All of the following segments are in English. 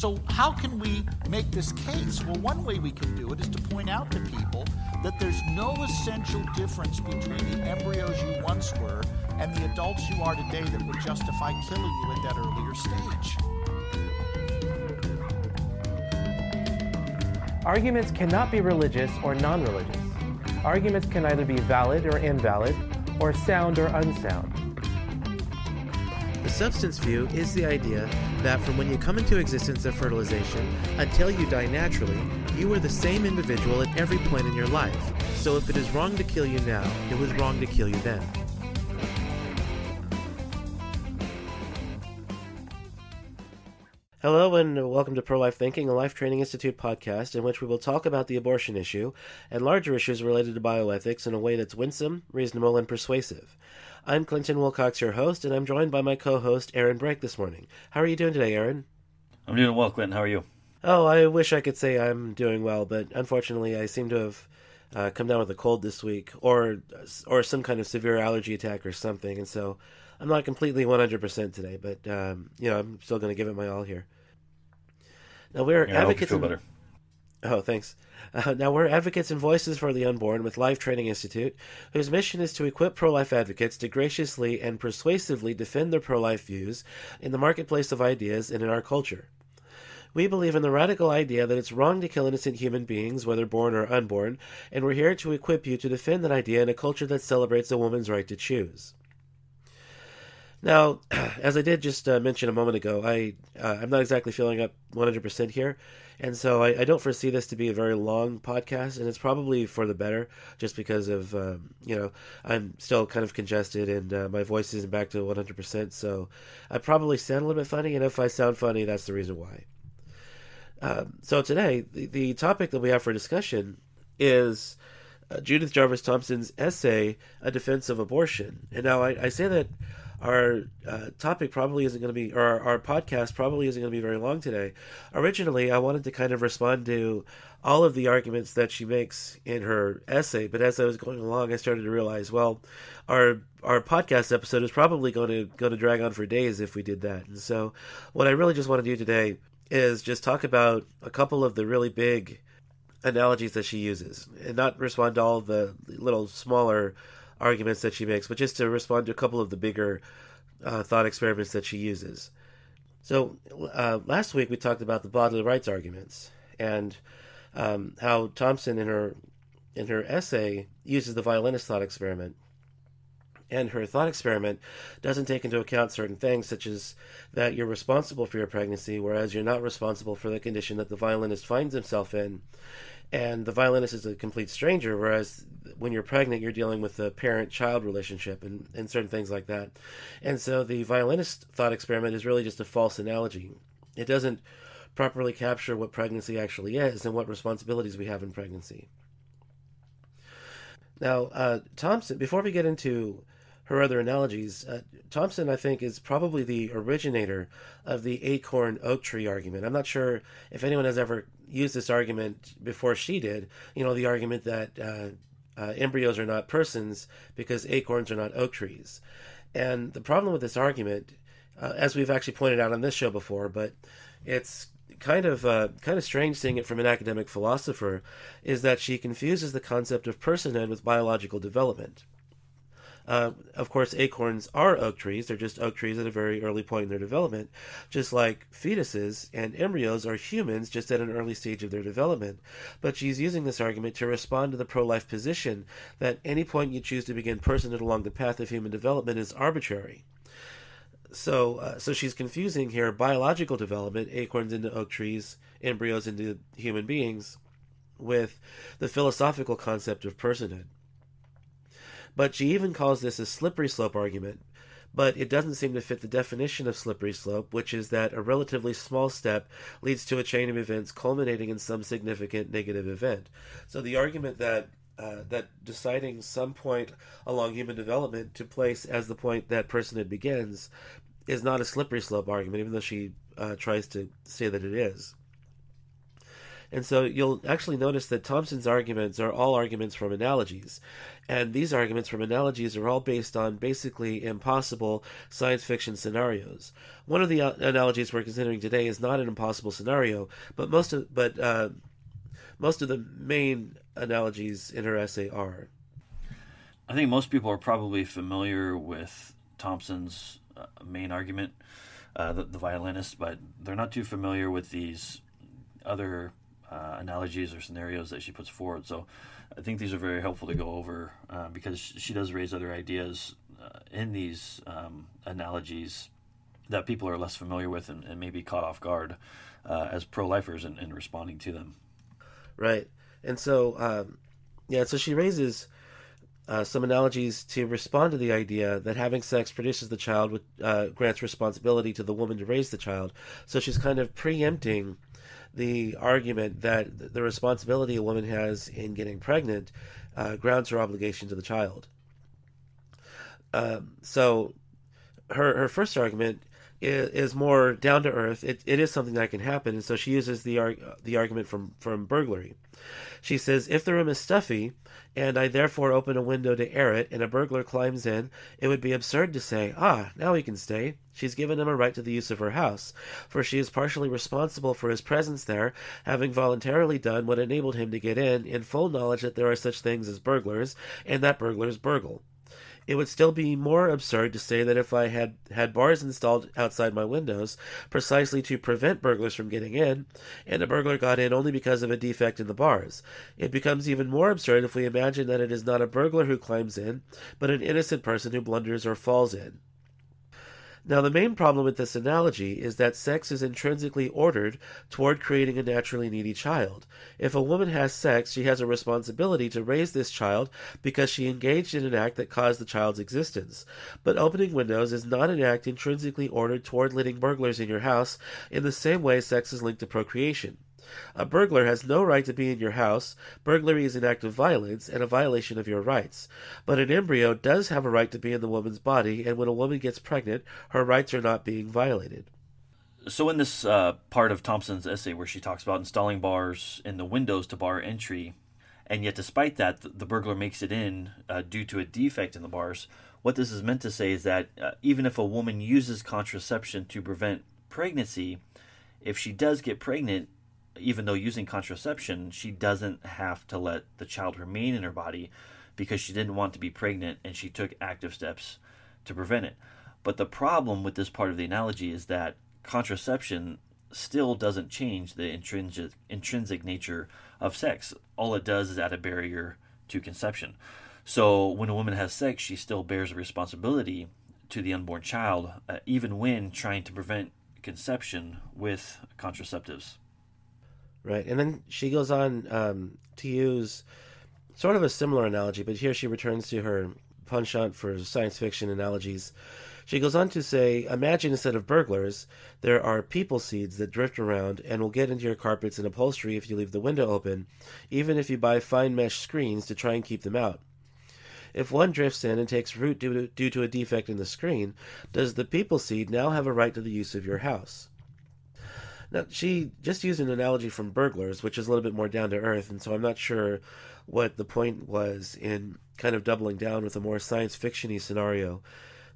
So, how can we make this case? Well, one way we can do it is to point out to people that there's no essential difference between the embryos you once were and the adults you are today that would justify killing you at that earlier stage. Arguments cannot be religious or non religious. Arguments can either be valid or invalid, or sound or unsound. The substance view is the idea that from when you come into existence of fertilization until you die naturally, you are the same individual at every point in your life. So if it is wrong to kill you now, it was wrong to kill you then. Hello and welcome to Pro Life Thinking, a Life Training Institute podcast in which we will talk about the abortion issue and larger issues related to bioethics in a way that's winsome, reasonable, and persuasive. I'm Clinton Wilcox, your host, and I'm joined by my co-host Aaron Brake this morning. How are you doing today, Aaron? I'm doing well, Clinton. How are you? Oh, I wish I could say I'm doing well, but unfortunately, I seem to have uh, come down with a cold this week, or or some kind of severe allergy attack or something, and so I'm not completely 100% today, but um, you know I'm still going to give it my all here. Now we're Yeah, I hope you advocates. and- better. Oh, thanks. Uh, now we're advocates and voices for the unborn with Life Training Institute, whose mission is to equip pro-life advocates to graciously and persuasively defend their pro-life views in the marketplace of ideas and in our culture. We believe in the radical idea that it's wrong to kill innocent human beings, whether born or unborn, and we're here to equip you to defend that idea in a culture that celebrates a woman's right to choose. Now, as I did just uh, mention a moment ago, I uh, I'm not exactly feeling up 100% here, and so I, I don't foresee this to be a very long podcast, and it's probably for the better, just because of um, you know I'm still kind of congested and uh, my voice isn't back to 100%, so I probably sound a little bit funny, and if I sound funny, that's the reason why. Um, so today, the, the topic that we have for discussion is uh, Judith Jarvis Thomson's essay, "A Defense of Abortion." And now I, I say that our uh, topic probably isn't going to be, or our, our podcast probably isn't going to be very long today. Originally, I wanted to kind of respond to all of the arguments that she makes in her essay, but as I was going along, I started to realize, well, our our podcast episode is probably going to going to drag on for days if we did that. And so, what I really just want to do today is just talk about a couple of the really big analogies that she uses and not respond to all the little smaller arguments that she makes, but just to respond to a couple of the bigger uh, thought experiments that she uses. So uh, last week we talked about the bodily rights arguments and um, how Thomson in her in her essay uses the violinist thought experiment. And her thought experiment doesn't take into account certain things, such as that you're responsible for your pregnancy, whereas you're not responsible for the condition that the violinist finds himself in. And the violinist is a complete stranger, whereas when you're pregnant, you're dealing with the parent child relationship and, and certain things like that. And so the violinist thought experiment is really just a false analogy. It doesn't properly capture what pregnancy actually is and what responsibilities we have in pregnancy. Now, uh, Thomson, before we get into her other analogies, uh, Thomson, I think, is probably the originator of the acorn oak tree argument. I'm not sure if anyone has ever used this argument before she did. You know, the argument that uh, uh, embryos are not persons because acorns are not oak trees. And the problem with this argument, uh, as we've actually pointed out on this show before, but it's kind of uh, kind of strange seeing it from an academic philosopher, is that she confuses the concept of personhood with biological development. Uh, of course, acorns are oak trees. They're just oak trees at a very early point in their development, just like fetuses and embryos are humans just at an early stage of their development. But she's using this argument to respond to the pro life position that any point you choose to begin personhood along the path of human development is arbitrary. So, uh, so she's confusing here biological development, acorns into oak trees, embryos into human beings, with the philosophical concept of personhood. But she even calls this a slippery slope argument. But it doesn't seem to fit the definition of slippery slope, which is that a relatively small step leads to a chain of events culminating in some significant negative event. So the argument that uh, that deciding some point along human development to place as the point that personhood begins is not a slippery slope argument, even though she uh, tries to say that it is. And so you'll actually notice that Thomson's arguments are all arguments from analogies. And these arguments from analogies are all based on basically impossible science fiction scenarios. One of the uh, analogies we're considering today is not an impossible scenario, but most of but uh, most of the main analogies in her essay are. I think most people are probably familiar with Thomson's uh, main argument, uh, the, the, violinist, but they're not too familiar with these other uh, analogies or scenarios that she puts forward. So I think these are very helpful to go over uh, because she does raise other ideas uh, in these um, analogies that people are less familiar with and, and maybe caught off guard uh, as pro-lifers in, in, responding to them. Right, and so um, yeah, so she raises. Uh, some analogies to respond to the idea that having sex produces the child, with, uh, grants responsibility to the woman to raise the child. So she's kind of preempting the argument that the responsibility a woman has in getting pregnant uh, grounds her obligation to the child. Um, so her her first argument is, more down to earth. It, it is something that can happen, and so she uses the arg- the argument from from burglary. She says, if the room is stuffy, and I therefore open a window to air it, and a burglar climbs in, it would be absurd to say, ah, now he can stay. She's given him a right to the use of her house, for she is partially responsible for his presence there, having voluntarily done what enabled him to get in, in full knowledge that there are such things as burglars, and that burglars burgle. It would still be more absurd to say that if I had had bars installed outside my windows, precisely to prevent burglars from getting in, and a burglar got in only because of a defect in the bars. It becomes even more absurd if we imagine that it is not a burglar who climbs in, but an innocent person who blunders or falls in. Now, the main problem with this analogy is that sex is intrinsically ordered toward creating a naturally needy child. If a woman has sex, she has a responsibility to raise this child because she engaged in an act that caused the child's existence. But opening windows is not an act intrinsically ordered toward letting burglars in your house in the same way sex is linked to procreation. A burglar has no right to be in your house. Burglary is an act of violence and a violation of your rights. But an embryo does have a right to be in the woman's body, and when a woman gets pregnant, her rights are not being violated. So, in this uh, part of Thomson's essay where she talks about installing bars in the windows to bar entry, and yet despite that, the, burglar makes it in uh, due to a defect in the bars, what this is meant to say is that uh, even if a woman uses contraception to prevent pregnancy, if she does get pregnant, even though using contraception, she doesn't have to let the child remain in her body because she didn't want to be pregnant and she took active steps to prevent it. But the problem with this part of the analogy is that contraception still doesn't change the intrinsic intrinsic nature of sex. All it does is add a barrier to conception. So when a woman has sex, she still bears a responsibility to the unborn child, uh, even when trying to prevent conception with contraceptives. Right. And then she goes on um, to use sort of a similar analogy, but here she returns to her penchant for science fiction analogies. She goes on to say, Imagine instead of burglars, there are people seeds that drift around and will get into your carpets and upholstery if you leave the window open, even if you buy fine mesh screens to try and keep them out. If one drifts in and takes root due to, due to a defect in the screen, does the people seed now have a right to the use of your house? Now, she just used an analogy from burglars, which is a little bit more down to earth, and so I'm not sure what the point was in kind of doubling down with a more science fictiony scenario.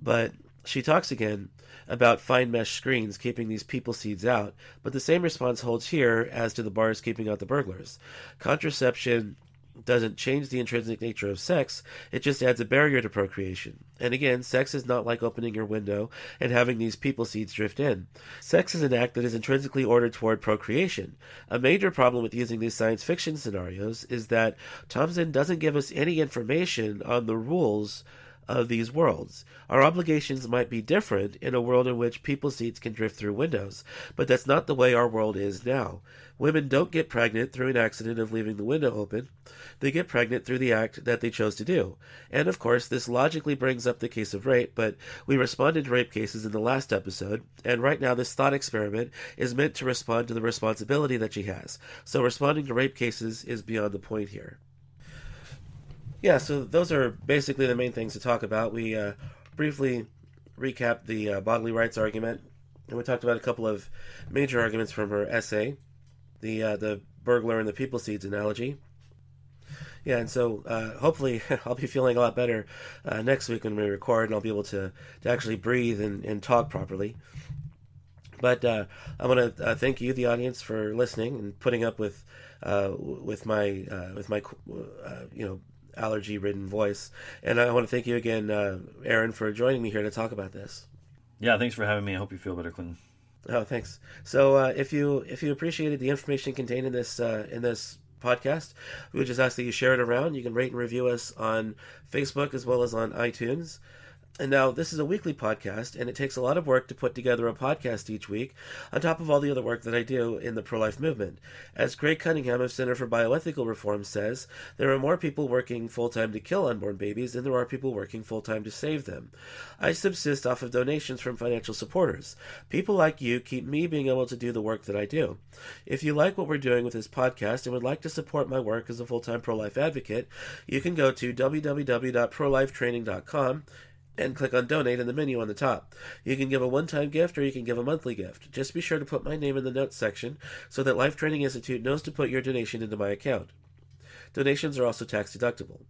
But she talks again about fine mesh screens keeping these people seeds out, but the same response holds here as to the bars keeping out the burglars. Contraception doesn't change the intrinsic nature of sex, it just adds a barrier to procreation. And again, sex is not like opening your window and having these people seeds drift in. Sex is an act that is intrinsically ordered toward procreation. A major problem with using these science fiction scenarios is that Thomson doesn't give us any information on the rules of these worlds. Our obligations might be different in a world in which people seeds can drift through windows, but that's not the way our world is now. Women don't get pregnant through an accident of leaving the window open. They get pregnant through the act that they chose to do. And of course, this logically brings up the case of rape, but we responded to rape cases in the last episode, and right now this thought experiment is meant to respond to the responsibility that she has. So responding to rape cases is beyond the point here. Yeah, so those are basically the main things to talk about. We uh, briefly recapped the uh, bodily rights argument, and we talked about a couple of major arguments from her essay the uh, the burglar and the people seeds analogy. Yeah, and so uh, hopefully I'll be feeling a lot better uh, next week when we record, and I'll be able to, to actually breathe and, and talk properly. But uh, I want to thank you, the audience, for listening and putting up with with my with my you know allergy ridden voice. And I want to thank you again, Aaron, for joining me here to talk about this. Yeah, thanks for having me. I hope you feel better, Clinton. Oh, thanks. So, uh, if you if you appreciated the information contained in this uh, in this podcast, we would just ask that you share it around. You can rate and review us on Facebook as well as on iTunes. And now, this is a weekly podcast, and it takes a lot of work to put together a podcast each week, on top of all the other work that I do in the pro life movement. As Gregg Cunningham of Center for Bioethical Reform says, there are more people working full time to kill unborn babies than there are people working full time to save them. I subsist off of donations from financial supporters. People like you keep me being able to do the work that I do. If you like what we're doing with this podcast and would like to support my work as a full time pro life advocate, you can go to www.prolifetraining.com and click on donate in the menu on the top. You can give a one time gift or you can give a monthly gift. Just be sure to put my name in the notes section so that Life Training Institute knows to put your donation into my account. Donations are also tax deductible.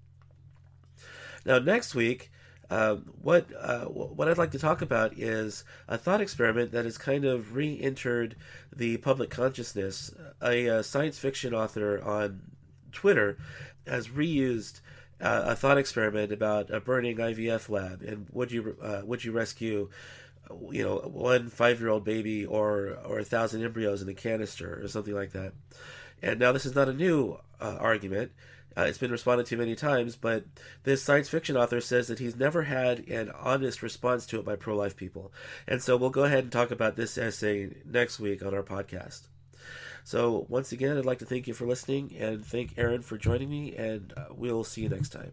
Now, next week, uh, what uh, what I'd like to talk about is a thought experiment that has kind of re-entered the public consciousness. A, a science fiction author on Twitter has reused a thought experiment about a burning IVF lab, and would you uh, would you rescue, you know, one five year old baby or or a thousand embryos in a canister or something like that? And now this is not a new uh, argument. Uh, it's been responded to many times, but this science fiction author says that he's never had an honest response to it by pro life people. And so we'll go ahead and talk about this essay next week on our podcast. So, once again, I'd like to thank you for listening and thank Aaron for joining me, and uh, we'll see you next time.